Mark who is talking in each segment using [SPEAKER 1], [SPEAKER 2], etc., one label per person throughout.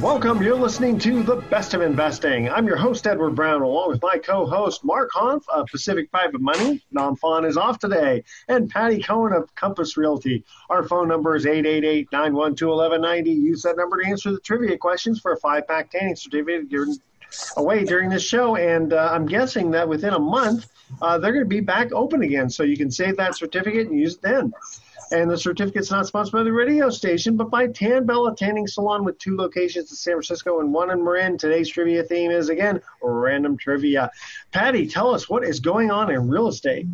[SPEAKER 1] Welcome. You're listening to The Best of Investing. I'm your host, Edward Brown, along with my co host, Mark Hanf of Pacific Private Money. Nam Fawn is off today, and Patti Cohn of Compass Realty. Our phone number is 888 912 1190. Use that number to answer the trivia questions for a five pack tanning certificate given away during this show. And uh, I'm guessing that within a month, uh, they're going to be back open again. So you can save that certificate and use it then. And the certificate's not sponsored by the radio station, but by Tan Bella Tanning Salon with two locations in San Francisco and one in Marin. Today's trivia theme is, again, random trivia. Patti, tell us what is going on in real estate.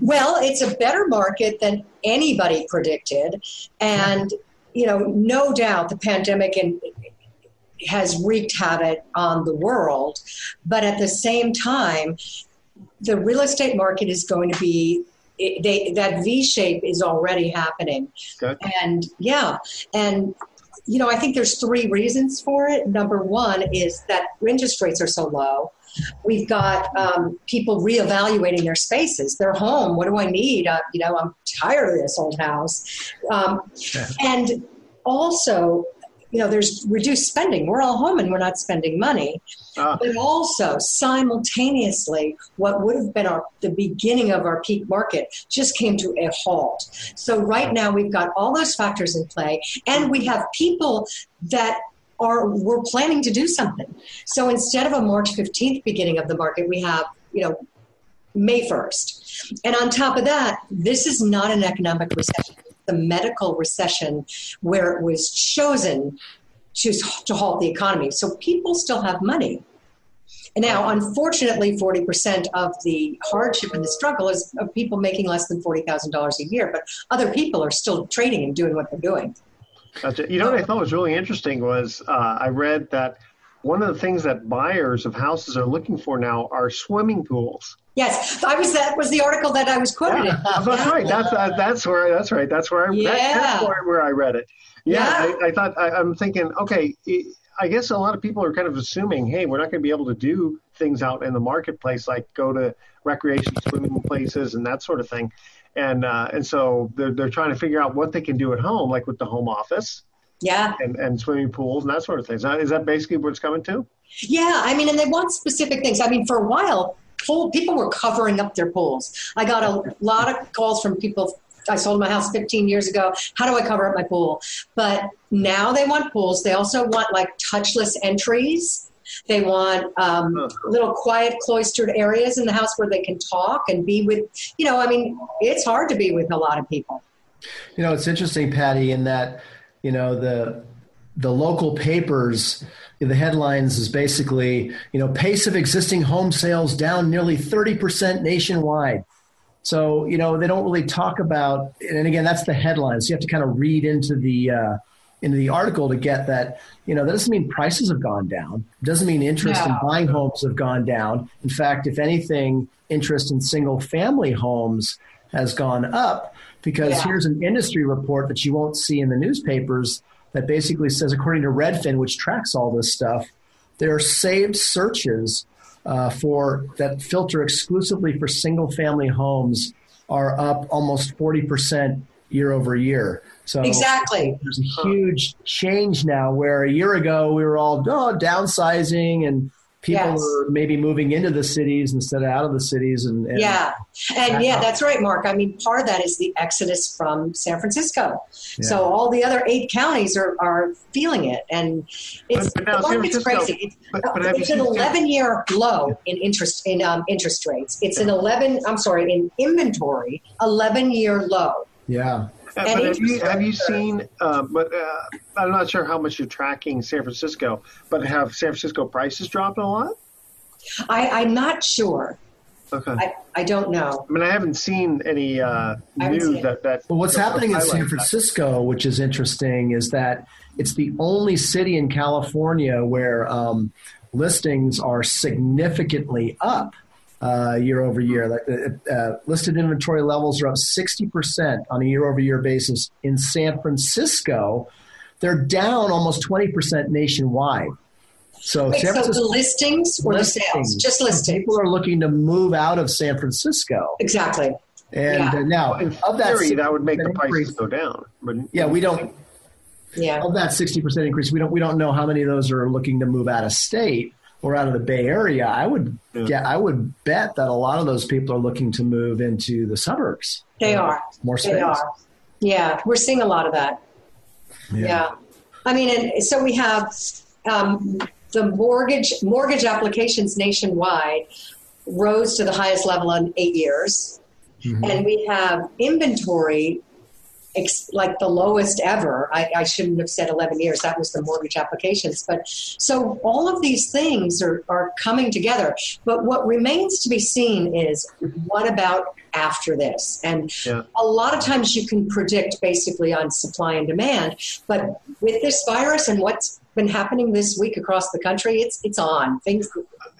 [SPEAKER 2] Well, it's a better market than anybody predicted. And, you know, no doubt the pandemic and has wreaked havoc on the world. But at the same time, the real estate market is going to be it, they, that V shape is already happening.
[SPEAKER 1] Okay.
[SPEAKER 2] And yeah, and you know, I think there's three reasons for it. Number one is that interest rates are so low. We've got um, people reevaluating their spaces, their home. What do I need? Uh, you know, I'm tired of this old house. Um, and also, you know, there's reduced spending. We're all home and we're not spending money.
[SPEAKER 1] Ah.
[SPEAKER 2] But also, simultaneously, what would have been our, the beginning of our peak market just came to a halt. So, right now, we've got all those factors in play, and we have people that are we're planning to do something. So, instead of a March 15th beginning of the market, we have, you know, May 1st. And on top of that, this is not an economic recession. It's a medical recession where it was chosen to, to halt the economy. So people still have money. And now, unfortunately, 40% of the hardship and the struggle is of people making less than $40,000 a year, but other people are still trading and doing what they're doing.
[SPEAKER 1] Gotcha. You know what I thought was really interesting was uh, I read that one of the things that buyers of houses are looking for now are swimming pools.
[SPEAKER 2] Yes, I was. That was the article that I was quoted.
[SPEAKER 1] Yeah,
[SPEAKER 2] in.
[SPEAKER 1] that's right. That's uh, that's where that's right. That's where I
[SPEAKER 2] Yeah.
[SPEAKER 1] that, that's where, where I read it. Yeah,
[SPEAKER 2] Yeah.
[SPEAKER 1] I, I thought I, I'm thinking. Okay, I guess a lot of people are kind of assuming, hey, we're not going to be able to do things out in the marketplace like go to recreation swimming places and that sort of thing, and uh, and so they're they're trying to figure out what they can do at home, like with the home office
[SPEAKER 2] Yeah,
[SPEAKER 1] and, and swimming pools and that sort of thing. Is that, is that basically what it's coming to?
[SPEAKER 2] yeah. I mean, and they want specific things. I mean, for a while, pool, people were covering up their pools. I got a lot of calls from people. I sold my house 15 years ago. How do I cover up my pool? But now they want pools. They also want like touchless entries. They want um, little quiet, cloistered areas in the house where they can talk and be with, you know, I mean, it's hard to be with a lot of people.
[SPEAKER 3] You know, it's interesting, Patti, in that you know the the local papers. The headlines is basically you know pace of existing home sales down nearly thirty percent nationwide. So you know they don't really talk about, and again, that's the headlines. You have to kind of read into the uh, into the article to get that. You know that doesn't mean prices have gone down. It doesn't mean interest in buying homes have gone down. In fact, if anything, interest in single family homes has gone up because
[SPEAKER 2] Yeah.
[SPEAKER 3] here's an industry report that you won't see in the newspapers that basically says, according to Redfin, which tracks all this stuff, there are saved searches uh, for that filter exclusively for single family homes are up almost 40% year over year. So
[SPEAKER 2] Exactly.
[SPEAKER 3] there's a huge change now where a year ago we were all oh, downsizing and people
[SPEAKER 2] Yes.
[SPEAKER 3] are maybe moving into the cities instead of out of the cities. And, and
[SPEAKER 2] Yeah, and yeah, that's right, Mark. I mean, part of that is the exodus from San Francisco. So all the other eight counties are, are feeling it, and it's
[SPEAKER 1] But- but
[SPEAKER 2] the market's
[SPEAKER 1] Francisco-
[SPEAKER 2] crazy. It's,
[SPEAKER 1] but- but
[SPEAKER 2] it's an
[SPEAKER 1] seen-
[SPEAKER 2] 11 year low in interest in um, interest rates. It's an 11. I'm sorry, in inventory, 11 year low.
[SPEAKER 3] yeah.
[SPEAKER 1] But have you, have you seen? Uh, but uh, I'm not sure how much you're tracking San Francisco. But have San Francisco prices dropped a lot?
[SPEAKER 2] I, I'm not sure.
[SPEAKER 1] Okay.
[SPEAKER 2] I, I don't know.
[SPEAKER 1] I mean, I haven't seen any uh, news
[SPEAKER 2] seen
[SPEAKER 1] that that.
[SPEAKER 3] But what's happening in
[SPEAKER 1] highlights
[SPEAKER 3] San
[SPEAKER 1] that.
[SPEAKER 3] Francisco, which is interesting, is that it's the only city in California where um, listings are significantly up uh, year over year. Uh, uh, listed inventory levels are up 60% on a year over year basis. In San Francisco, they're down almost 20% nationwide. So
[SPEAKER 2] Wait,
[SPEAKER 3] San
[SPEAKER 2] so the listings or the sales? Just listings.
[SPEAKER 3] People are looking to move out of San Francisco.
[SPEAKER 2] Exactly.
[SPEAKER 3] And
[SPEAKER 2] Yeah.
[SPEAKER 3] uh, now,
[SPEAKER 1] In
[SPEAKER 3] of that,
[SPEAKER 1] theory, that would make the
[SPEAKER 3] 60%
[SPEAKER 1] prices
[SPEAKER 3] increase-
[SPEAKER 1] go down. But
[SPEAKER 3] Yeah, we don't
[SPEAKER 2] Yeah.
[SPEAKER 3] of that 60% increase, we don't we don't know how many of those are looking to move out of state or out of the Bay Area. I would
[SPEAKER 1] Yeah.
[SPEAKER 3] yeah, I would bet that a lot of those people are looking to move into the suburbs.
[SPEAKER 2] They
[SPEAKER 3] Uh,
[SPEAKER 2] are.
[SPEAKER 3] more space.
[SPEAKER 2] They are. Yeah, we're seeing a lot of that. Yeah. I mean, and so we have um, the mortgage mortgage applications nationwide rose to the highest level in eight years, and we have inventory. Ex- like the lowest ever. I, I shouldn't have said 11 years. That was the mortgage applications. But so all of these things are, are coming together. But what remains to be seen is what about after this? And
[SPEAKER 1] Yeah.
[SPEAKER 2] a lot of times you can predict basically on supply and demand. But with this virus and what's been happening this week across the country, it's it's on. Things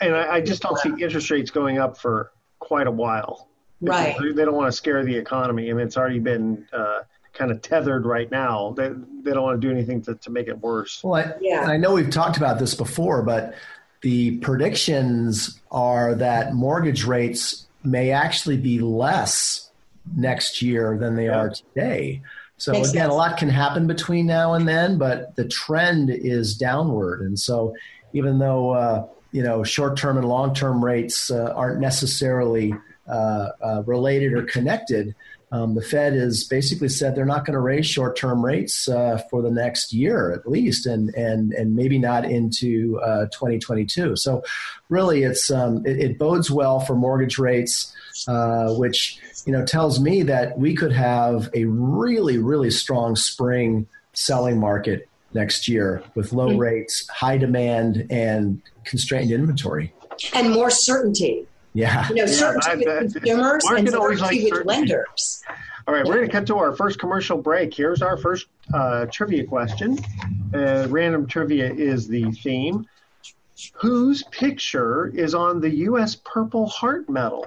[SPEAKER 1] and I, I just don't see interest rates going up for quite a while.
[SPEAKER 2] Right.
[SPEAKER 1] They don't want to scare the economy. I mean, it's already been uh, kind of tethered right now. They, they don't want to do anything to, to make it worse.
[SPEAKER 3] Well, I,
[SPEAKER 2] Yeah.
[SPEAKER 3] I know we've talked about this before, but the predictions are that mortgage rates may actually be less next year than they
[SPEAKER 1] Yeah.
[SPEAKER 3] are today. So
[SPEAKER 2] Makes
[SPEAKER 3] again,
[SPEAKER 2] sense.
[SPEAKER 3] a lot can happen between now and then, but the trend is downward. And so even though uh, you know short-term and long-term rates uh, aren't necessarily uh, uh, related or connected, um, the Fed has basically said they're not going to raise short-term rates uh, for the next year at least, and and and maybe not into uh, 2022. So, really, it's um, it, it bodes well for mortgage rates, uh, which you know tells me that we could have a really really strong spring selling market next year with low
[SPEAKER 2] Mm-hmm.
[SPEAKER 3] rates, high demand, and constrained inventory.
[SPEAKER 2] and more certainty.
[SPEAKER 3] Yeah.
[SPEAKER 2] You know,
[SPEAKER 1] Yeah,
[SPEAKER 2] certainty
[SPEAKER 1] I-
[SPEAKER 2] with consumers and
[SPEAKER 1] market always
[SPEAKER 2] certainty
[SPEAKER 1] likes
[SPEAKER 2] with
[SPEAKER 1] certainty.
[SPEAKER 2] lenders.
[SPEAKER 1] All right, we're going to cut to our first commercial break. Here's our first uh, trivia question. Uh, random trivia is the theme. Whose picture is on the U.S. Purple Heart Medal?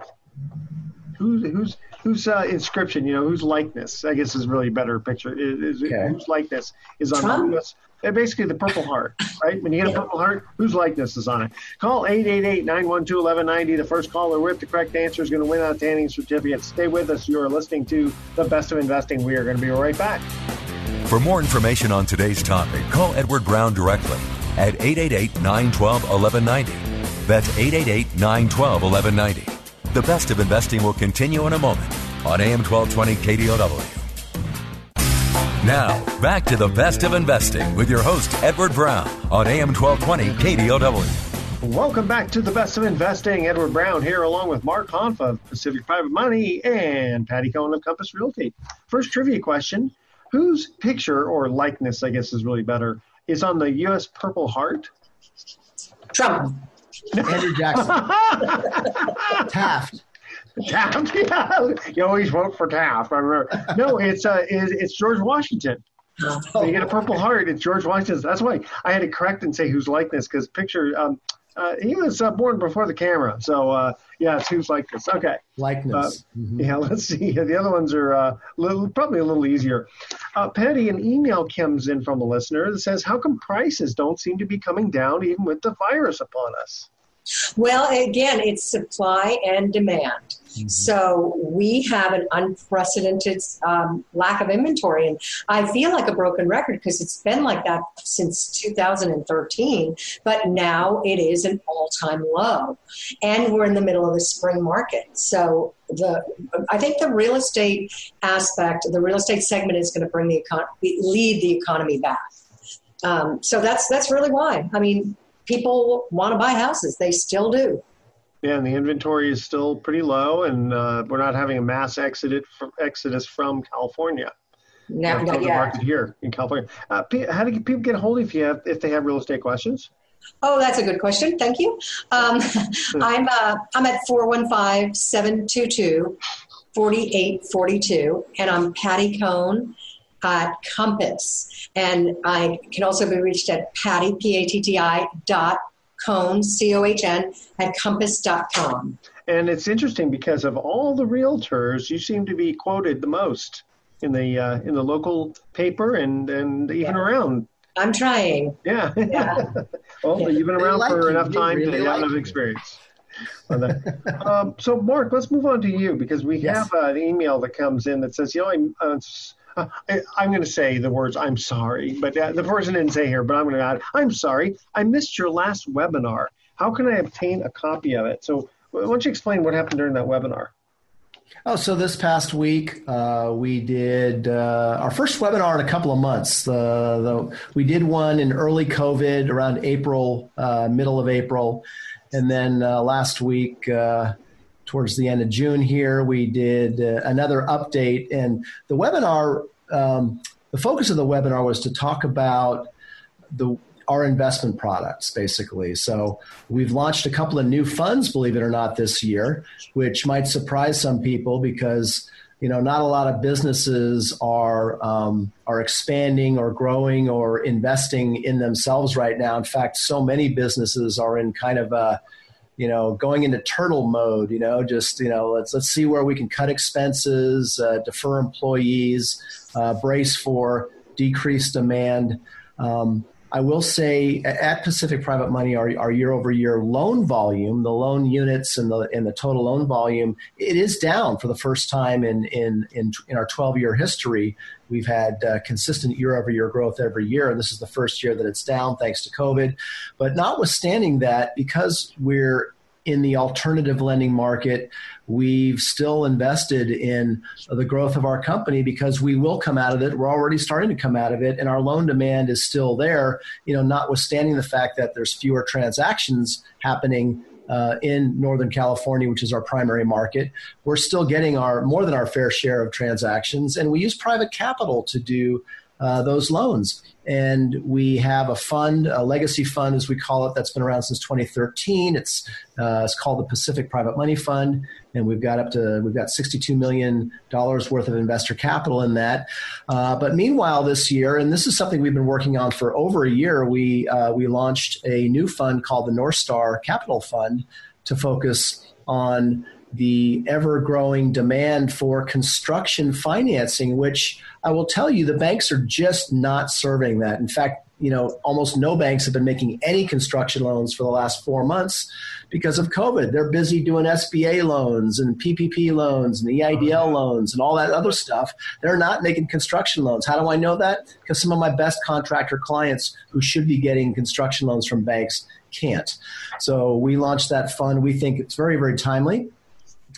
[SPEAKER 1] Who's who's whose uh, inscription? You know, whose likeness? I guess is really a better picture. Is, is
[SPEAKER 3] Okay.
[SPEAKER 1] whose likeness is on
[SPEAKER 2] Trump?
[SPEAKER 1] the U.S. uh, Basically, the Purple Heart, right? When you get a Purple Heart, whose likeness is on it? Call 888-912-1190. The first caller with the correct answer is going to win out Tanning certificate. Stay with us. You are listening to the Best of Investing. We are going to be right back.
[SPEAKER 4] For more information on today's topic, call Edward Brown directly at 888 912 1190. That's 888 912 1190. The best of investing will continue in a moment on AM 1220 KDOW. Now, back to the best of investing with your host, Edward Brown, on AM 1220 KDOW.
[SPEAKER 1] Welcome back to the Best of Investing. Edward Brown here, along with Mark Hanf of Pacific Private Money and Patti Cohn of Compass Realty. First trivia question Whose picture, or likeness, I guess is really better, is on the U.S. Purple Heart?
[SPEAKER 2] Trump.
[SPEAKER 3] Andrew Jackson. Taft.
[SPEAKER 1] Taft. Yeah. You always vote for Taft. I remember. No, it's uh, it's, it's George Washington. So you get a Purple Heart. It's George Washington. That's why I had to correct and say whose likeness because picture. Um, uh, he was uh, born before the camera, so uh, yeah, it's whose likeness. Okay,
[SPEAKER 3] Likeness. Mhm.
[SPEAKER 1] yeah. Let's see. The other ones are uh, little, probably a little easier. Uh, Patti, an email comes in from a listener that says, "How come prices don't seem to be coming down even with the virus upon us?"
[SPEAKER 2] Well, again, it's supply and demand. Mm-hmm. So we have an unprecedented um, lack of inventory. And I feel like a broken record because it's been like that since 2013, but now it is an all time low. And we're in the middle of the spring market. So the I think the real estate aspect, the real estate segment is going to bring the econ- lead the economy back. Um, so that's that's really why. I mean, people want to buy houses; they still do.
[SPEAKER 1] Yeah, and the inventory is still pretty low, and uh, we're not having a mass exodus from, exodus from California.
[SPEAKER 2] No,
[SPEAKER 1] from the market here in California. Uh, how do people get a hold of you if they have real estate questions?
[SPEAKER 2] Oh, that's a good question. Thank you. Um, I'm uh, I'm at 415-722-4842, and I'm Patti Cohn at Compass. And I can also be reached at Patti, P-A-T-T-I, dot Cohn, C O H N, at compass.com.
[SPEAKER 1] And it's interesting because of all the realtors, you seem to be quoted the most in the uh, in the local paper and, and even yeah. around.
[SPEAKER 2] I'm trying.
[SPEAKER 1] Yeah. yeah. well, yeah. you've been around like for you. enough time really to have enough experience. um, so, Mark, let's move on to you because we yes. have uh, an email that comes in that says, you know, I'm, uh, uh, I, am going to say the words "I'm sorry," but uh, the person didn't say here. But I'm going to add, "I'm sorry, I missed your last webinar. How can I obtain a copy of it?" So, why don't you explain what happened during that webinar?
[SPEAKER 3] Oh, so this past week uh, we did uh, our first webinar in a couple of months. the, we did one in early COVID around April, uh, middle of April, and then uh, last week uh, towards the end of June here, we did uh, another update. And the webinar, um, the focus of the webinar was to talk about the our investment products, basically. So we've launched a couple of new funds, believe it or not, this year, which might surprise some people because you know not a lot of businesses are um, are expanding or growing or investing in themselves right now. In fact, so many businesses are in kind of a you know, going into turtle mode, you know, just, you know, let's, let's see where we can cut expenses, uh, defer employees, uh, brace for decreased demand. Um, I will say at Pacific Private Money, our, our year over year loan volume, the loan units and the and the total loan volume, it is down for the first time in in in, in our 12 year history. We've had uh, consistent year over year growth every year, and this is the first year that it's down thanks to COVID. But notwithstanding that, because we're in the alternative lending market, we've still invested in the growth of our company because we will come out of it. We're already starting to come out of it, and our loan demand is still there. You know, notwithstanding the fact that there's fewer transactions happening uh, in Northern California, which is our primary market, we're still getting our more than our fair share of transactions, and we use private capital to do uh, those loans. And we have a fund, a legacy fund, as we call it, that's been around since 2013. It's uh, it's called the Pacific Private Money Fund, and we've got up to we've got 62 million dollars worth of investor capital in that. Uh, but meanwhile, this year, and this is something we've been working on for over a year, we uh, we launched a new fund called the North Star Capital Fund to focus on the ever growing demand for construction financing, which I will tell you the banks are just not serving that. In fact, you know, almost no banks have been making any construction loans for the last four months because of COVID. They're busy doing SBA loans and PPP loans and EIDL oh, loans and all that other stuff. They're not making construction loans. How do I know that? Because some of my best contractor clients who should be getting construction loans from banks can't. So we launched that fund. We think it's very, very timely.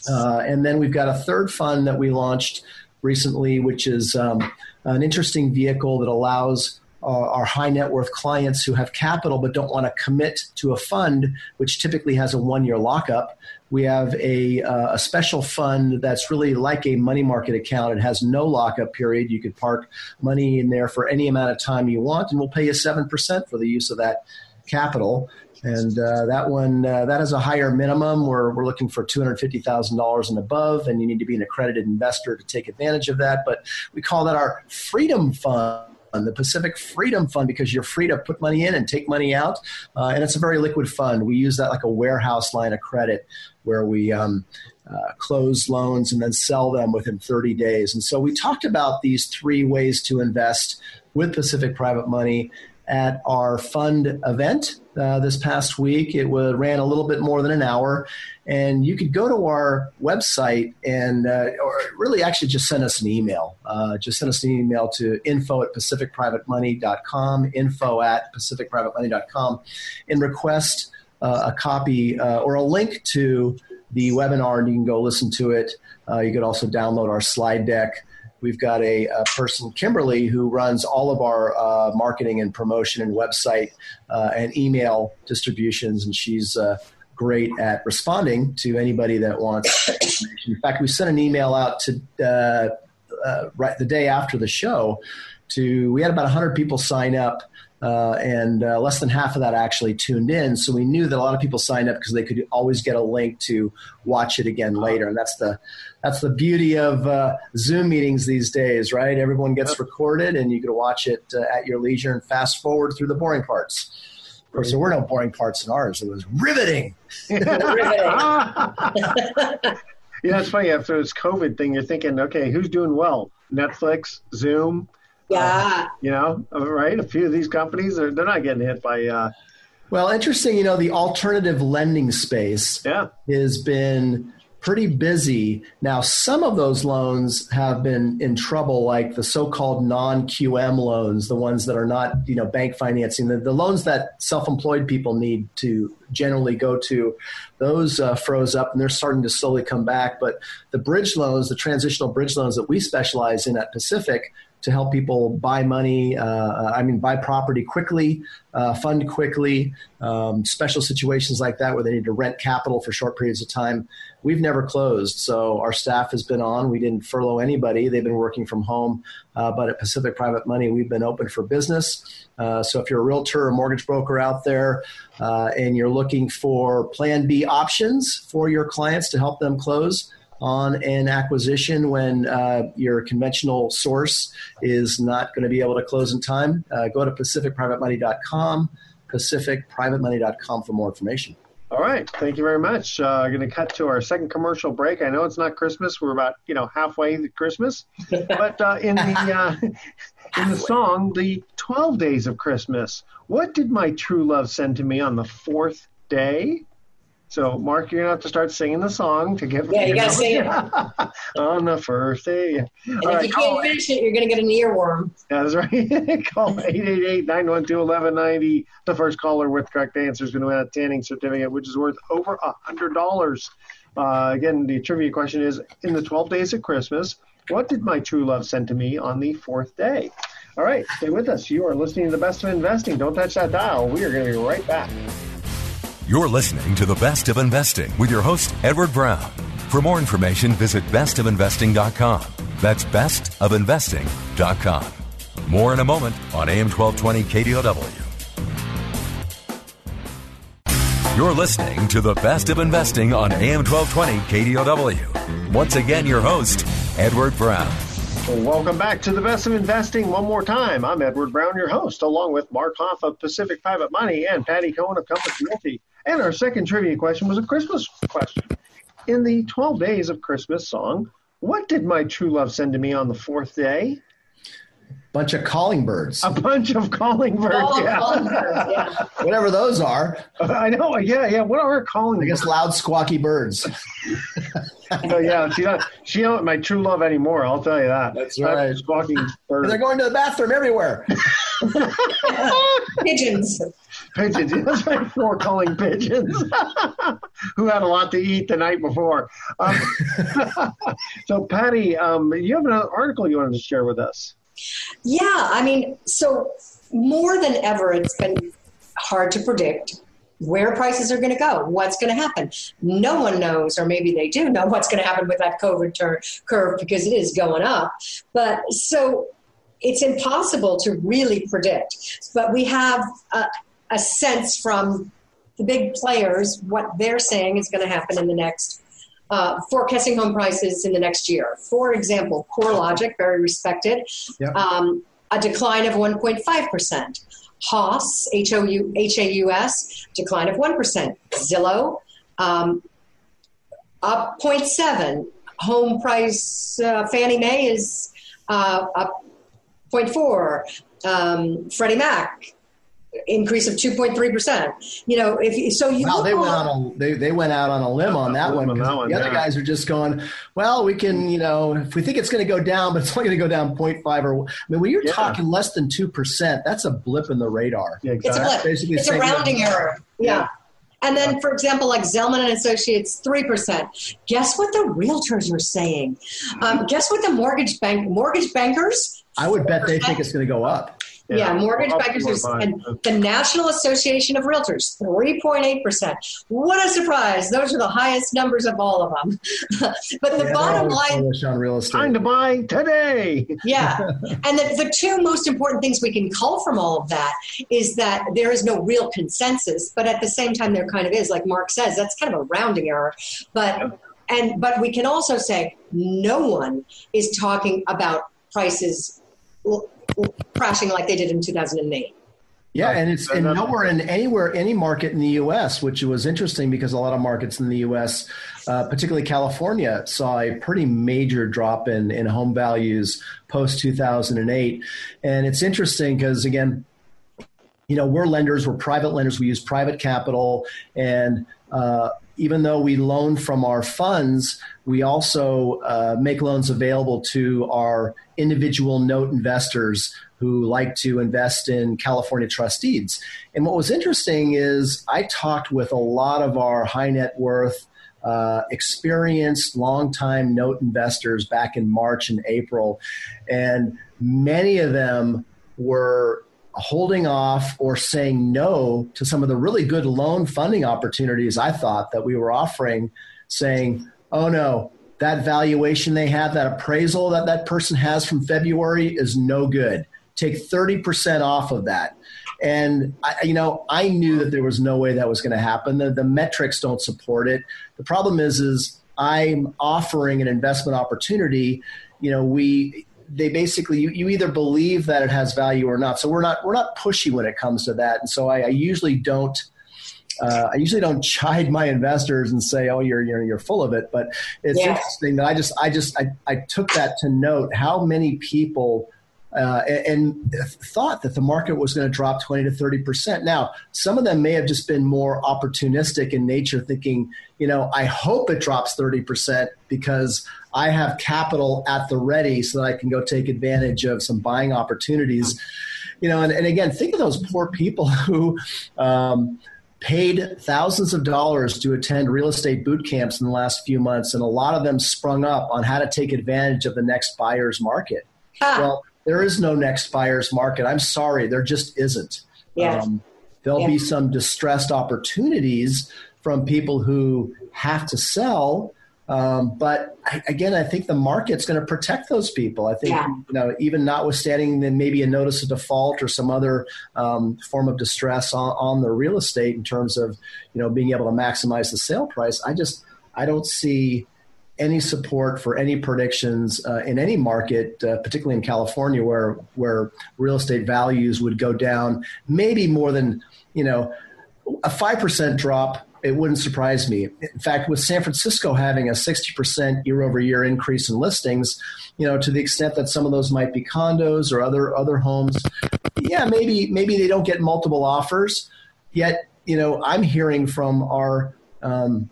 [SPEAKER 3] Uh, and then we've got a third fund that we launched recently, which is um, an interesting vehicle that allows our high net worth clients who have capital but don't want to commit to a fund, which typically has a one year lockup. We have a, uh, a special fund that's really like a money market account. It has no lockup period. You could park money in there for any amount of time you want, and we'll pay you 7% for the use of that capital. And uh, that one, uh, that has a higher minimum. We're, we're looking for $250,000 and above, and you need to be an accredited investor to take advantage of that. But we call that our Freedom Fund the Pacific Freedom Fund, because you're free to put money in and take money out. Uh, and it's a very liquid fund. We use that like a warehouse line of credit where we um, uh, close loans and then sell them within 30 days. And so we talked about these three ways to invest with Pacific Private Money at our fund event uh, this past week. It was, ran a little bit more than an hour, and you could go to our website and, uh, or really actually just send us an email. Uh, just send us an email to info at pacificprivatemoney.com, info at pacificprivatemoney.com, and request uh, a copy uh, or a link to the webinar, and you can go listen to it. Uh, you could also download our slide deck. We've got a, a, person, Kimberly, who runs all of our uh, marketing and promotion and website uh, and email distributions, and she's uh, great at responding to anybody that wants information. In fact, we sent an email out to uh, uh, right the day after the show. To we had about 100 people sign up uh, and uh, less than half of that actually tuned in. So we knew that a lot of people signed up because they could always get a link to watch it again later. And that's the that's the beauty of uh, Zoom meetings these days, right? Everyone gets recorded, and you can watch it uh, at your leisure and fast forward through the boring parts. Of course, there were no boring parts in ours. It was riveting.
[SPEAKER 1] Yeah, it's funny. After this COVID thing, you're thinking, okay, who's doing well? Netflix, Zoom,
[SPEAKER 2] yeah.
[SPEAKER 1] Uh, you know, right? A few of these companies are they're not getting hit by. Uh,
[SPEAKER 3] well, interesting. You know, the alternative lending space
[SPEAKER 1] yeah.
[SPEAKER 3] has been pretty busy. Now, some of those loans have been in trouble, like the so-called non-QM loans, the ones that are not, you know, bank financing, the, the loans that self-employed people need to generally go to. Those uh, froze up, and they're starting to slowly come back. But the bridge loans, the transitional bridge loans that we specialize in at Pacific, to help people buy money, uh, I mean, buy property quickly, uh, fund quickly, um, special situations like that where they need to rent capital for short periods of time. We've never closed, so our staff has been on. We didn't furlough anybody. They've been working from home, uh, but at Pacific Private Money, we've been open for business. Uh, so if you're a realtor or mortgage broker out there uh, and you're looking for Plan B options for your clients to help them close, on an acquisition when uh, your conventional source is not going to be able to close in time, uh, go to pacificprivatemoney.com, pacificprivatemoney.com for more information.
[SPEAKER 1] All right, thank you very much. Uh, going to cut to our second commercial break. I know it's not Christmas; we're about you know halfway to Christmas, but uh, in the uh, in the song, the twelve days of Christmas, what did my true love send to me on the fourth day? So, Mark, you're gonna have to start singing the song to get.
[SPEAKER 2] Yeah, you gotta sing it
[SPEAKER 1] on the first day.
[SPEAKER 2] And All if right, you can't finish it, you're gonna get an earworm.
[SPEAKER 1] That's right. call 888-912-1190. The first caller with correct answer is going to win a tanning certificate, which is worth over a hundred dollars. Uh, again, the trivia question is: In the 12 days of Christmas, what did my true love send to me on the fourth day? All right, stay with us. You are listening to the best of investing. Don't touch that dial. We are going to be right back.
[SPEAKER 4] You're listening to The Best of Investing with your host, Edward Brown. For more information, visit bestofinvesting.com. That's bestofinvesting.com. More in a moment on AM 1220 KDOW. You're listening to The Best of Investing on AM 1220 KDOW. Once again, your host, Edward Brown.
[SPEAKER 1] welcome back to the best of investing one more time. I'm Edward Brown, your host, along with Mark Hanf of Pacific Private Money and Patti Cohn of Compass Realty. And our second trivia question was a Christmas question. In the 12 Days of Christmas song, what did my true love send to me on the fourth day?
[SPEAKER 3] Bunch of calling birds.
[SPEAKER 1] A bunch of calling birds. Oh, yeah. Calling
[SPEAKER 3] birds yeah. Whatever those are.
[SPEAKER 1] I know. Yeah, yeah. What are calling?
[SPEAKER 3] I guess birds? loud, squawky birds.
[SPEAKER 1] oh, yeah, she don't. She don't my true love anymore. I'll tell you that.
[SPEAKER 3] That's right. Uh,
[SPEAKER 1] squawking birds.
[SPEAKER 3] They're going to the bathroom everywhere.
[SPEAKER 2] Pigeons
[SPEAKER 1] pigeons. That's right, four calling pigeons who had a lot to eat the night before. Um, so, Patti, um, you have an article you wanted to share with us.
[SPEAKER 2] Yeah, I mean, so more than ever, it's been hard to predict where prices are going to go, what's going to happen. No one knows, or maybe they do know what's going to happen with that COVID curve because it is going up. But so it's impossible to really predict. But we have uh, a sense from the big players what they're saying is going to happen in the next uh, forecasting home prices in the next year. For example, CoreLogic, very respected, yep. um, a decline of 1.5%. Haus, H-O-U, H-A-U-S, decline of 1%. Zillow, um, up 0.7. Home price, uh, Fannie Mae is uh, up 0.4. Um, Freddie Mac, increase of 2.3%. You know, if so you
[SPEAKER 3] Wow, they went on a they, they went out on a limb on that one.
[SPEAKER 1] on
[SPEAKER 3] 'cause
[SPEAKER 1] that one,
[SPEAKER 3] the other
[SPEAKER 1] yeah.
[SPEAKER 3] guys are just going, well, we can, you know, if we think it's going to go down, but it's only going to go down 0.5 or I mean, when you're
[SPEAKER 1] Yeah.
[SPEAKER 3] talking less than 2%, that's a blip in the radar.
[SPEAKER 1] Yeah,
[SPEAKER 2] It's a
[SPEAKER 1] exactly.
[SPEAKER 2] blip.
[SPEAKER 3] basically
[SPEAKER 2] It's a
[SPEAKER 3] saying-
[SPEAKER 2] rounding error. Yeah. And then, for example, like Zelman and Associates, three percent. Guess what the realtors are saying? Um, guess what the mortgage bank mortgage bankers?
[SPEAKER 3] I would bet they think it's going to go up.
[SPEAKER 2] Yeah, mortgage
[SPEAKER 1] Up
[SPEAKER 2] bankers and the National Association of Realtors, three point eight percent. What a surprise! Those are the highest numbers of all of them. but the
[SPEAKER 3] They're
[SPEAKER 2] bottom line,
[SPEAKER 3] on real estate.
[SPEAKER 1] Time to buy today.
[SPEAKER 2] yeah. And the, the two most important things we can cull from all of that is that there is no real consensus, but at the same time, there kind of is. Like Mark says, that's kind of a rounding error. But and but we can also say no one is talking about prices crashing like they did in 2008.
[SPEAKER 3] Yeah, and it's and nowhere in anywhere any market in the U.S., which was interesting because a lot of markets in the U.S., uh, particularly California, saw a pretty major drop in in home values post two thousand and eight. And it's interesting because again, you know, we're lenders, we're private lenders, we use private capital, and uh, even though we loan from our funds, we also uh, make loans available to our individual note investors who like to invest in California trust deeds. And what was interesting is I talked with a lot of our high net worth, uh, experienced, longtime note investors back in March and April, and many of them were holding off or saying no to some of the really good loan funding opportunities I thought that we were offering, saying, oh no, that valuation they have, that appraisal that that person has from February is no good. Take 30% off of that. And I, you know, I knew that there was no way that was going to happen. The, the metrics don't support it. The problem is, is I'm offering an investment opportunity. You know, we they basically you, you either believe that it has value or not. So we're not we're not pushy when it comes to that. And so I, I usually don't uh, I usually don't chide my investors and say, "Oh, you're you're you're full of it." But it's
[SPEAKER 2] Yeah.
[SPEAKER 3] interesting that I just I just I, I took that to note how many people. Uh, and, and thought that the market was going to drop 20 to 30 percent. Now, some of them may have just been more opportunistic in nature, thinking, you know, I hope it drops 30 percent because I have capital at the ready so that I can go take advantage of some buying opportunities. You know, and, and again, think of those poor people who um, paid thousands of dollars to attend real estate boot camps in the last few months, and a lot of them sprung up on how to take advantage of the next buyer's market.
[SPEAKER 2] Ah.
[SPEAKER 3] Well, there is no next buyer's market. I'm sorry, there just isn't.
[SPEAKER 2] Yeah.
[SPEAKER 3] Um, there'll
[SPEAKER 2] Yeah.
[SPEAKER 3] be some distressed opportunities from people who have to sell. Um, but I, again, I think the market's going to protect those people. I think,
[SPEAKER 2] Yeah.
[SPEAKER 3] you know, even notwithstanding then maybe a notice of default or some other um, form of distress on, on the real estate in terms of, you know, being able to maximize the sale price. I just, I don't see any support for any predictions uh, in any market, uh, particularly in California, where where real estate values would go down, maybe more than you know a five percent drop. It wouldn't surprise me. In fact, with San Francisco having a sixty percent year over year increase in listings, you know, to the extent that some of those might be condos or other other homes, yeah, maybe maybe they don't get multiple offers. Yet, you know, I'm hearing from our um,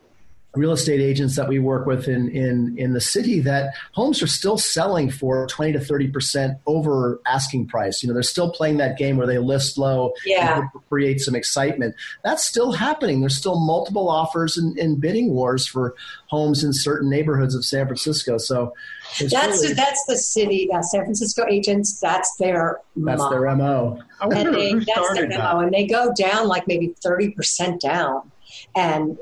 [SPEAKER 3] real estate agents that we work with in, in, in the city that homes are still selling for 20 to 30% over asking price. You know, they're still playing that game where they list low
[SPEAKER 2] Yeah.
[SPEAKER 3] and create some excitement. That's still happening. There's still multiple offers and, and bidding wars for homes in certain neighborhoods of San Francisco. So
[SPEAKER 2] That's
[SPEAKER 3] really-
[SPEAKER 2] that's the city. Uh, San Francisco agents. That's their
[SPEAKER 3] that's
[SPEAKER 2] mo-
[SPEAKER 3] their MO.
[SPEAKER 1] I
[SPEAKER 2] and they, that's their
[SPEAKER 1] started
[SPEAKER 2] memo,
[SPEAKER 1] that.
[SPEAKER 2] and they go down like maybe thirty percent down, and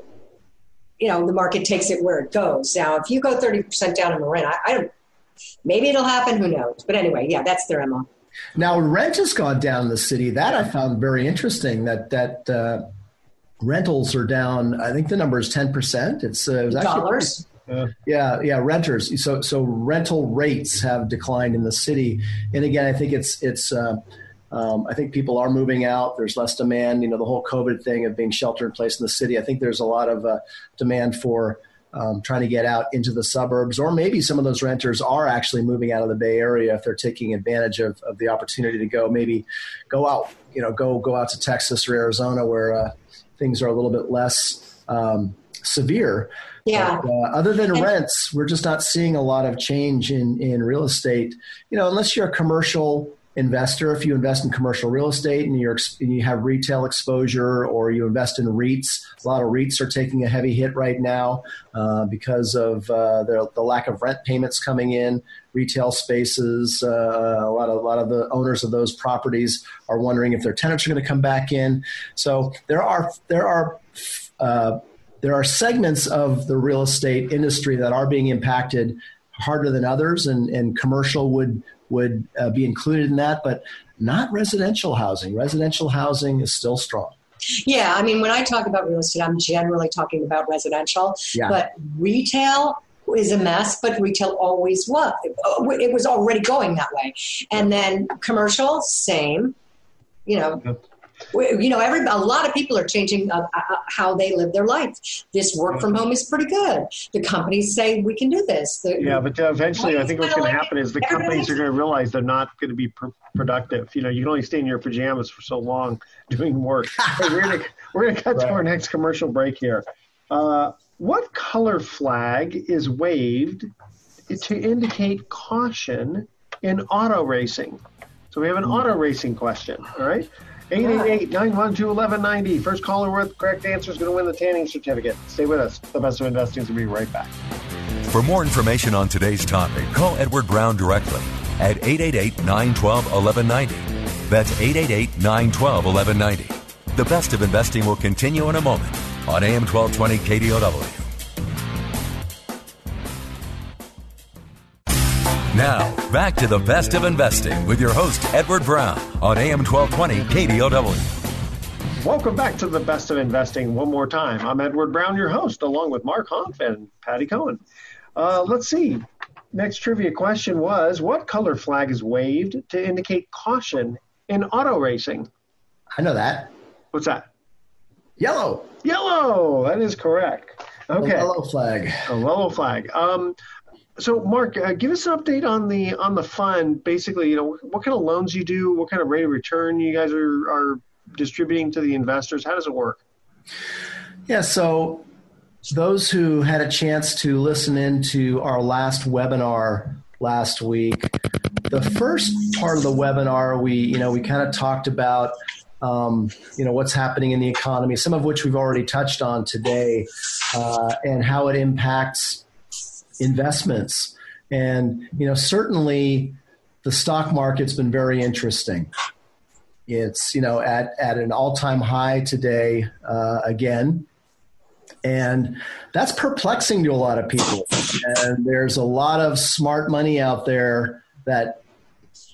[SPEAKER 2] you know the market takes it where it goes. Now, if you go thirty percent down in the rent, I, I don't. Maybe it'll happen. Who knows? But anyway, yeah, that's their mo.
[SPEAKER 3] Now rent has gone down in the city. That I found very interesting. That that uh, rentals are down. I think the number is ten percent. It's uh, it was actually-
[SPEAKER 2] Dollars.
[SPEAKER 3] Yeah, yeah, renters. So so rental rates have declined in the city, and again, I think it's it's. Uh, um, I think people are moving out. There's less demand. You know, the whole COVID thing of being shelter in place in the city. I think there's a lot of uh, demand for um, trying to get out into the suburbs, or maybe some of those renters are actually moving out of the Bay Area if they're taking advantage of, of the opportunity to go maybe go out, you know, go go out to Texas or Arizona where uh, things are a little bit less um, severe.
[SPEAKER 2] Yeah.
[SPEAKER 3] But, uh, other than rents, we're just not seeing a lot of change in in real estate. You know, unless you're a commercial investor, if you invest in commercial real estate and, you're, and you have retail exposure or you invest in REITs, a lot of REITs are taking a heavy hit right now uh, because of uh, the, the, lack of rent payments coming in. Retail spaces, uh, a lot of a lot of the owners of those properties are wondering if their tenants are going to come back in. So there are there are uh, there are segments of the real estate industry that are being impacted harder than others, and, and commercial would would uh, be included in that, but not residential housing. Residential housing is still strong.
[SPEAKER 2] Yeah, I mean, when I talk about real estate, I'm generally talking about residential,
[SPEAKER 3] yeah.
[SPEAKER 2] but retail is a mess, but retail always was. It was already going that way. And then commercial, same. You know, you know, every a lot of people are changing uh, uh, how they live their life. This work from home is pretty good. The companies say we can do this. The,
[SPEAKER 1] yeah, but eventually, I think what's going to happen is the companies are going to realize they're not going to be pr- productive. You know, you can only stay in your pajamas for so long doing work. hey, we're going we're going to cut right. to our next commercial break here. Uh, what color flag is waved to indicate caution in auto racing? So we have an auto racing question. All right. 888-912-1190. First caller with correct answer is going to win the tanning certificate. Stay with us. The best of investing will be right back.
[SPEAKER 4] For more information on today's topic, call Edward Brown directly at 888-912-1190. That's 888-912-1190. The best of investing will continue in a moment on AM 1220 KDOW. Now, back to the best of investing with your host, Edward Brown, on AM 1220 KDOW.
[SPEAKER 1] Welcome back to the best of investing one more time. I'm Edward Brown, your host, along with Mark Hanf and Patti Cohn. Uh, let's see. Next trivia question was What color flag is waved to indicate caution in auto racing?
[SPEAKER 3] I know that.
[SPEAKER 1] What's that?
[SPEAKER 3] Yellow.
[SPEAKER 1] Yellow. That is correct. Okay. A
[SPEAKER 3] yellow flag.
[SPEAKER 1] A yellow flag. Um, so, Mark, uh, give us an update on the on the fund. Basically, you know, what kind of loans you do, what kind of rate of return you guys are are distributing to the investors. How does it work?
[SPEAKER 3] Yeah, so those who had a chance to listen into our last webinar last week, the first part of the webinar, we you know we kind of talked about um, you know what's happening in the economy, some of which we've already touched on today, uh, and how it impacts investments. And, you know, certainly the stock market's been very interesting. It's, you know, at, at an all time high today uh, again. And that's perplexing to a lot of people. And there's a lot of smart money out there that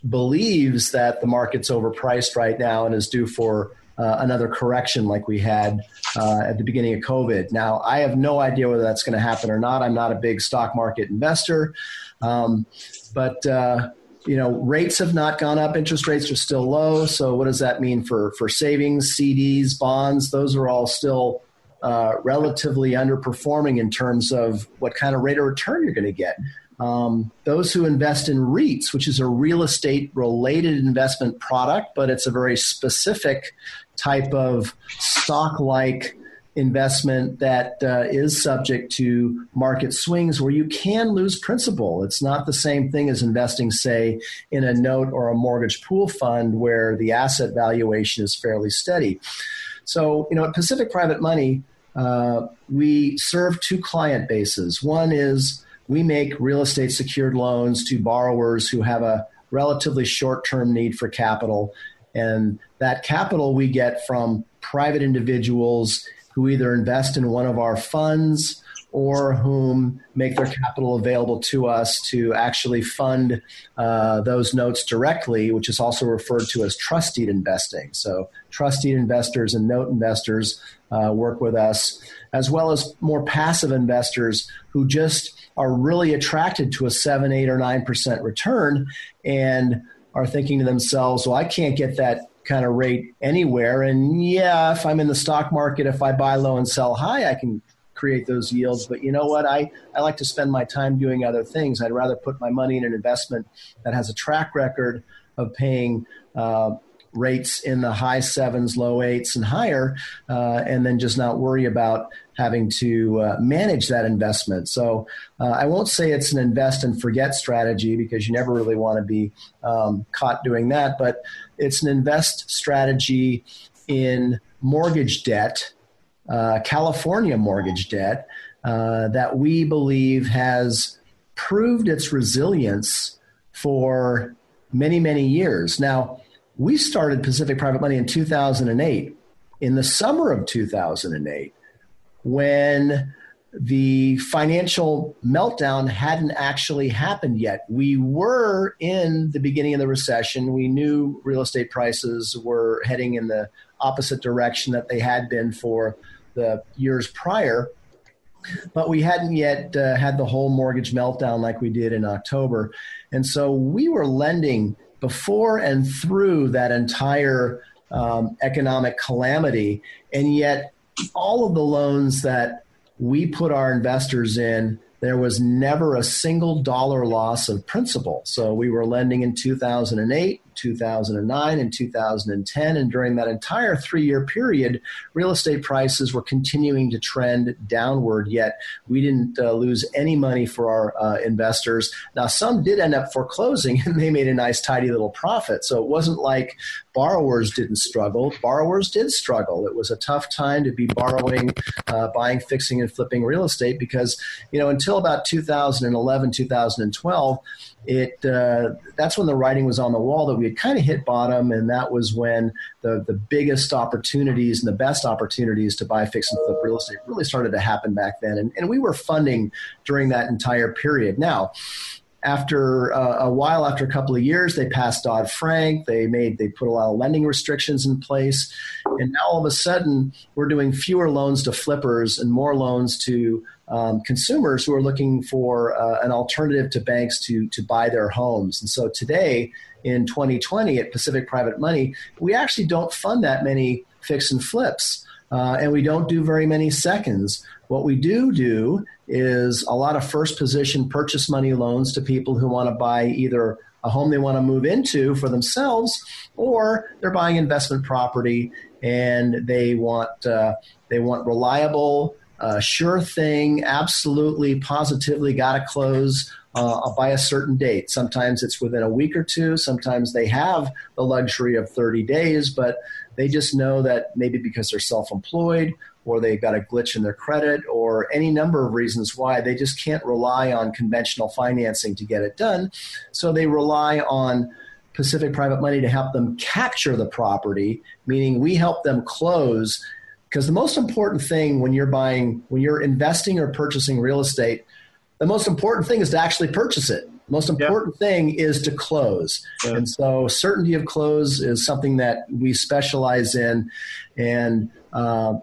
[SPEAKER 3] believes that the market's overpriced right now and is due for uh, another correction like we had uh, at the beginning of COVID. Now, I have no idea whether that's going to happen or not. I'm not a big stock market investor, um, but uh, you know, rates have not gone up. Interest rates are still low. So, what does that mean for for savings, CDs, bonds? Those are all still uh, relatively underperforming in terms of what kind of rate of return you're going to get. Um, those who invest in REITs, which is a real estate related investment product, but it's a very specific type of stock like investment that uh, is subject to market swings where you can lose principal. It's not the same thing as investing, say, in a note or a mortgage pool fund where the asset valuation is fairly steady. So, you know, at Pacific Private Money, uh, we serve two client bases. One is we make real estate secured loans to borrowers who have a relatively short term need for capital. And that capital we get from private individuals who either invest in one of our funds or whom make their capital available to us to actually fund uh, those notes directly, which is also referred to as trust deed investing. So, trust deed investors and note investors uh, work with us, as well as more passive investors who just are really attracted to a seven, eight, or nine percent return and are thinking to themselves, well, I can't get that kind of rate anywhere. And yeah, if I'm in the stock market, if I buy low and sell high, I can create those yields. But you know what? I, I like to spend my time doing other things. I'd rather put my money in an investment that has a track record of paying uh, rates in the high sevens, low eights, and higher, uh, and then just not worry about having to uh, manage that investment. So uh, I won't say it's an invest and forget strategy because you never really want to be um, caught doing that, but it's an invest strategy in mortgage debt, uh, California mortgage debt, uh, that we believe has proved its resilience for many, many years. Now, we started Pacific Private Money in 2008, in the summer of 2008, when the financial meltdown hadn't actually happened yet. We were in the beginning of the recession. We knew real estate prices were heading in the opposite direction that they had been for the years prior. But we hadn't yet uh, had the whole mortgage meltdown like we did in October. And so we were lending before and through that entire um, economic calamity. And yet, all of the loans that we put our investors in, there was never a single dollar loss of principal. So we were lending in 2008, 2009 and 2010. And during that entire three year period, real estate prices were continuing to trend downward, yet we didn't uh, lose any money for our uh, investors. Now, some did end up foreclosing and they made a nice, tidy little profit. So it wasn't like borrowers didn't struggle. Borrowers did struggle. It was a tough time to be borrowing, uh, buying, fixing, and flipping real estate because, you know, until about 2011, 2012, it uh, that's when the writing was on the wall that we had kind of hit bottom, and that was when the the biggest opportunities and the best opportunities to buy fix and flip real estate really started to happen back then, and, and we were funding during that entire period. Now, after uh, a while, after a couple of years, they passed Dodd Frank. They made they put a lot of lending restrictions in place, and now all of a sudden we're doing fewer loans to flippers and more loans to um, consumers who are looking for uh, an alternative to banks to to buy their homes. And so today, in 2020, at Pacific Private Money, we actually don't fund that many fix and flips, uh, and we don't do very many seconds. What we do do is a lot of first position purchase money loans to people who want to buy either a home they want to move into for themselves or they're buying investment property and they want uh, they want reliable uh, sure thing absolutely positively got to close uh, by a certain date sometimes it's within a week or two sometimes they have the luxury of 30 days but they just know that maybe because they're self-employed or they've got a glitch in their credit or any number of reasons why they just can't rely on conventional financing to get it done. So they rely on Pacific Private Money to help them capture the property, meaning we help them close. Because the most important thing when you're buying, when you're investing or purchasing real estate, the most important thing is to actually purchase it. The most important yep. thing is to close. Yep. And so, certainty of close is something that we specialize in. And uh,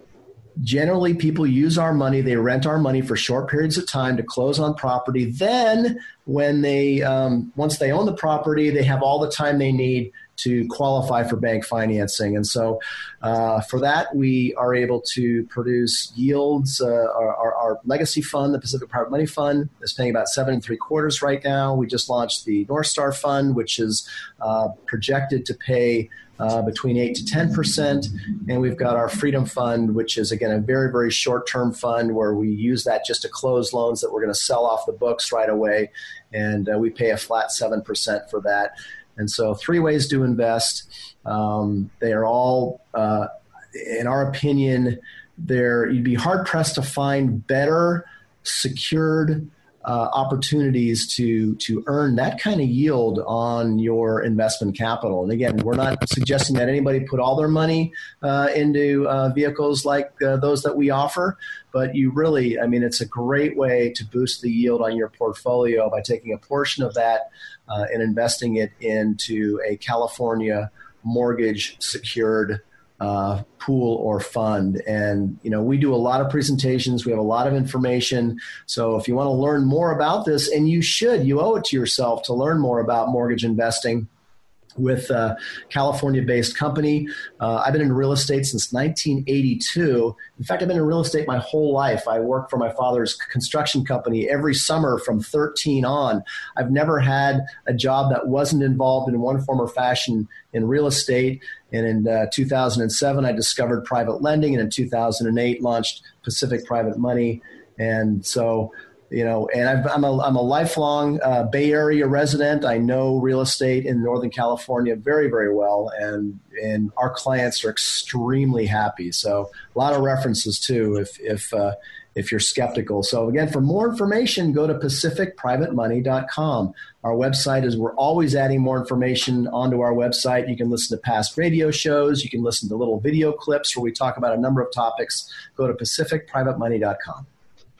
[SPEAKER 3] generally people use our money they rent our money for short periods of time to close on property then when they um, once they own the property they have all the time they need to qualify for bank financing and so uh, for that we are able to produce yields uh, our, our, legacy fund the pacific private money fund is paying about seven and three quarters right now we just launched the north star fund which is uh, projected to pay uh, between 8 to 10%. And we've got our Freedom Fund, which is, again, a very, very short term fund where we use that just to close loans that we're going to sell off the books right away. And uh, we pay a flat 7% for that. And so, three ways to invest. Um, they are all, uh, in our opinion, there you'd be hard pressed to find better secured uh, opportunities to to earn that kind of yield on your investment capital. And again, we're not suggesting that anybody put all their money uh, into uh, vehicles like uh, those that we offer, but you really, I mean, it's a great way to boost the yield on your portfolio by taking a portion of that uh, and investing it into a California mortgage secured uh, pool or fund. And you know, we do a lot of presentations. We have a lot of information. So if you want to learn more about this, and you should, you owe it to yourself to learn more about mortgage investing. With a California-based company. Uh, I've been in real estate since 1982. In fact, I've been in real estate my whole life. I worked for my father's construction company every summer from 13 on. I've never had a job that wasn't involved in one form or fashion in real estate. And in uh, 2007, I discovered private lending, and in 2008, launched Pacific Private Money. And so you know, and i am a, I'm a lifelong uh, Bay Area resident. I know real estate in Northern California very, very well, and and our clients are extremely happy. So a lot of references too, if if uh, if you're skeptical. So again, for more information, go to pacificprivatemoney.com. Our website is we're always adding more information onto our website. You can listen to past radio shows. You can listen to little video clips where we talk about a number of topics. Go to pacificprivatemoney.com.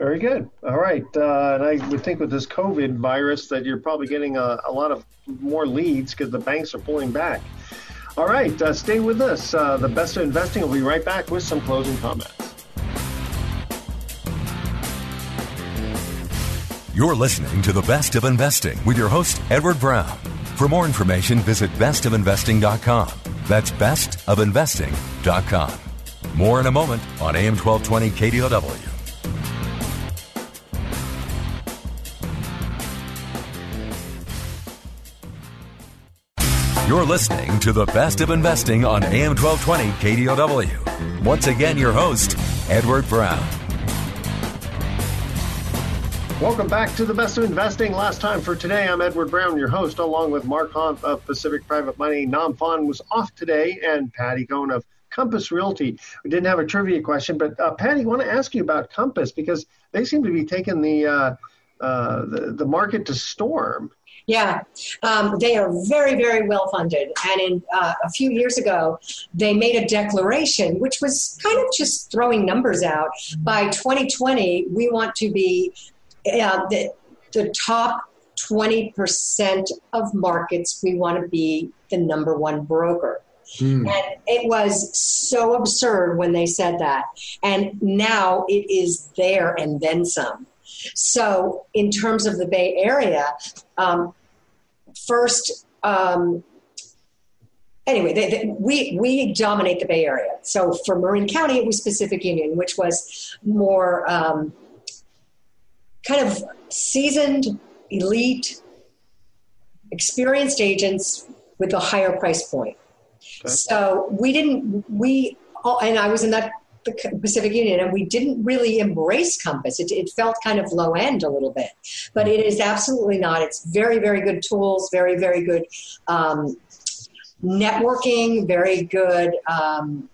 [SPEAKER 1] Very good. All right. Uh, and I would think with this COVID virus that you're probably getting a, a lot of more leads because the banks are pulling back. All right. Uh, stay with us. Uh, the best of investing will be right back with some closing comments.
[SPEAKER 4] You're listening to The Best of Investing with your host, Edward Brown. For more information, visit bestofinvesting.com. That's bestofinvesting.com. More in a moment on AM 1220 KDOW. You're listening to the best of investing on AM 1220 KDOW. Once again, your host, Edward Brown.
[SPEAKER 1] Welcome back to the best of investing. Last time for today, I'm Edward Brown, your host, along with Mark Hanf of Pacific Private Money. Nam Phan was off today, and Patti Cohn of Compass Realty. We didn't have a trivia question, but uh, Patti, I want to ask you about Compass because they seem to be taking the uh, uh, the, the market to storm.
[SPEAKER 2] Yeah, um, they are very, very well funded. And in uh, a few years ago, they made a declaration, which was kind of just throwing numbers out. By 2020, we want to be uh, the, the top 20% of markets. We want to be the number one broker. Mm. And it was so absurd when they said that. And now it is there and then some. So, in terms of the Bay Area, um, first, um, anyway, they, they, we we dominate the Bay Area. So for Marin County, it was Pacific Union, which was more um, kind of seasoned, elite, experienced agents with a higher price point. Okay. So we didn't we and I was in that the Pacific Union, and we didn't really embrace Compass. It, it, felt kind of low end a little bit, but it is absolutely not. It's very, very good tools, very, very good um, networking, very good. Um,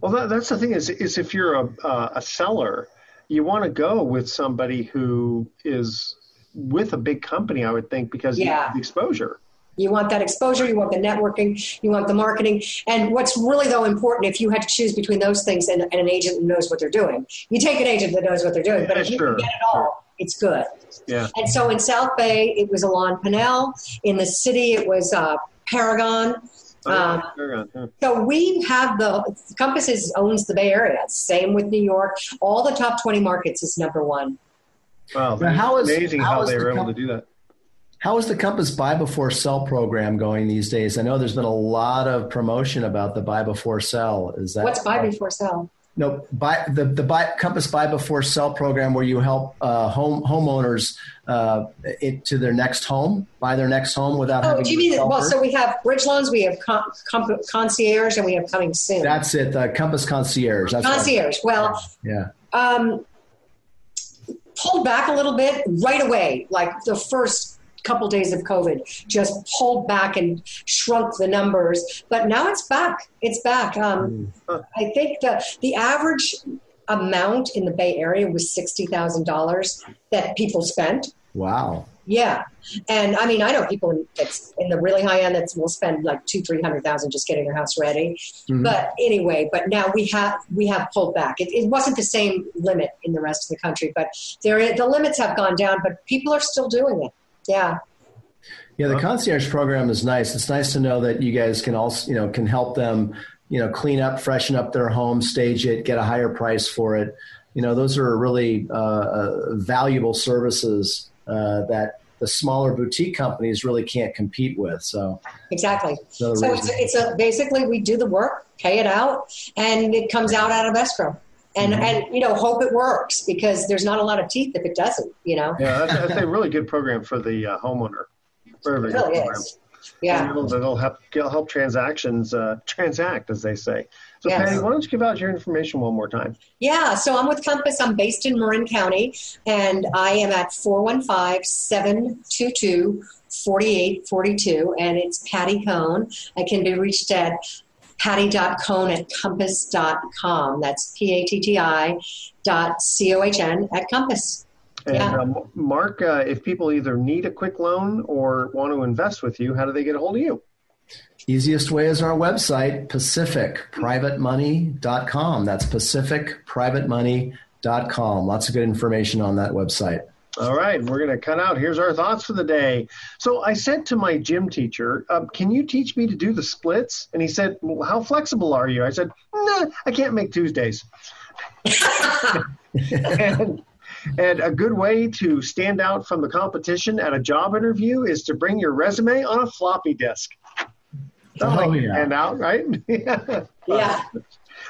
[SPEAKER 1] well, that, that's the thing is, is if you're a, uh, a seller, you want to go with somebody who is with a big company, I would think, because yeah. of the exposure.
[SPEAKER 2] You want that exposure, you want the networking, you want the marketing. And what's really, though, important if you had to choose between those things and, and an agent who knows what they're doing, you take an agent that knows what they're doing. But if you can get it all, it's good.
[SPEAKER 1] Yeah.
[SPEAKER 2] And so in South Bay, it was Alain Pinel. In the city, it was uh, Paragon. Oh, um, yeah. So we have the Compasses owns the Bay Area. Same with New York. All the top twenty markets is number one.
[SPEAKER 1] Wow, how is, amazing how, how they were able to do that.
[SPEAKER 3] How is the Compass Buy Before Sell program going these days? I know there's been a lot of promotion about the Buy Before Sell. Is that
[SPEAKER 2] what's Buy Before Sell?
[SPEAKER 3] No, buy the the buy, Compass Buy Before Sell program, where you help uh, home homeowners uh, it, to their next home, buy their next home without
[SPEAKER 2] oh,
[SPEAKER 3] having.
[SPEAKER 2] do you mean well? So we have bridge loans, we have com, com, concierge, and we have coming soon.
[SPEAKER 3] That's it, the Compass Concierge. That's
[SPEAKER 2] concierge. Well,
[SPEAKER 3] yeah.
[SPEAKER 2] Um, pulled back a little bit right away, like the first couple days of COVID just pulled back and shrunk the numbers. But now it's back. It's back. Um, mm. I think the the average amount in the Bay Area was sixty thousand dollars that people spent.
[SPEAKER 3] Wow.
[SPEAKER 2] Yeah, and I mean, I know people in, that's in the really high end that will spend like two, three hundred thousand just getting their house ready. Mm-hmm. But anyway, but now we have we have pulled back. It, it, wasn't the same limit in the rest of the country, but there the limits have gone down. But people are still doing it. Yeah.
[SPEAKER 3] Yeah, the concierge program is nice. It's nice to know that you guys can also, you know, can help them, you know, clean up, freshen up their home, stage it, get a higher price for it. You know, those are really uh, uh, valuable services uh, that the smaller boutique companies really can't compete with. So
[SPEAKER 2] exactly. So it's, it's a basically we do the work, pay it out, and it comes out out of escrow and mm-hmm. and you know hope it works because there's not a lot of teeth if it doesn't you know?
[SPEAKER 1] Yeah that's, that's a really good program for the uh, homeowner.
[SPEAKER 2] It really is. yeah.
[SPEAKER 1] it'll, help it'll help transactions uh, transact as they say. So yes. patti why don't you give out your information one more time?
[SPEAKER 2] Yeah so i'm with compass. I'm based in marin county and i am at 415-722 4842 and it's patti cohn. I can be reached at patti.cohn at compass.com. That's P A T T I dot C O H N at Compass.
[SPEAKER 1] And yeah. um, Mark, uh, if people either need a quick loan or want to invest with you, how do they get a hold of you?
[SPEAKER 3] Easiest way is our website, pacificprivatemoney.com. That's pacificprivatemoney.com. Lots of good information on that website.
[SPEAKER 1] All right, we're going to cut out. Here's our thoughts for the day. So I said to my gym teacher, uh, "Can you teach me to do the splits?" And he said, well, "How flexible are you?" I said, "Nah, I can't make Tuesdays." and, and a good way to stand out from the competition at a job interview is to bring your resume on a floppy disk.
[SPEAKER 3] oh, yeah.
[SPEAKER 1] stand out, right?
[SPEAKER 2] yeah.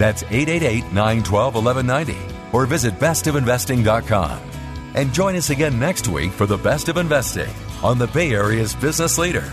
[SPEAKER 4] that's 888 912 1190 or visit bestofinvesting.com. And join us again next week for the best of investing on the Bay Area's business leader.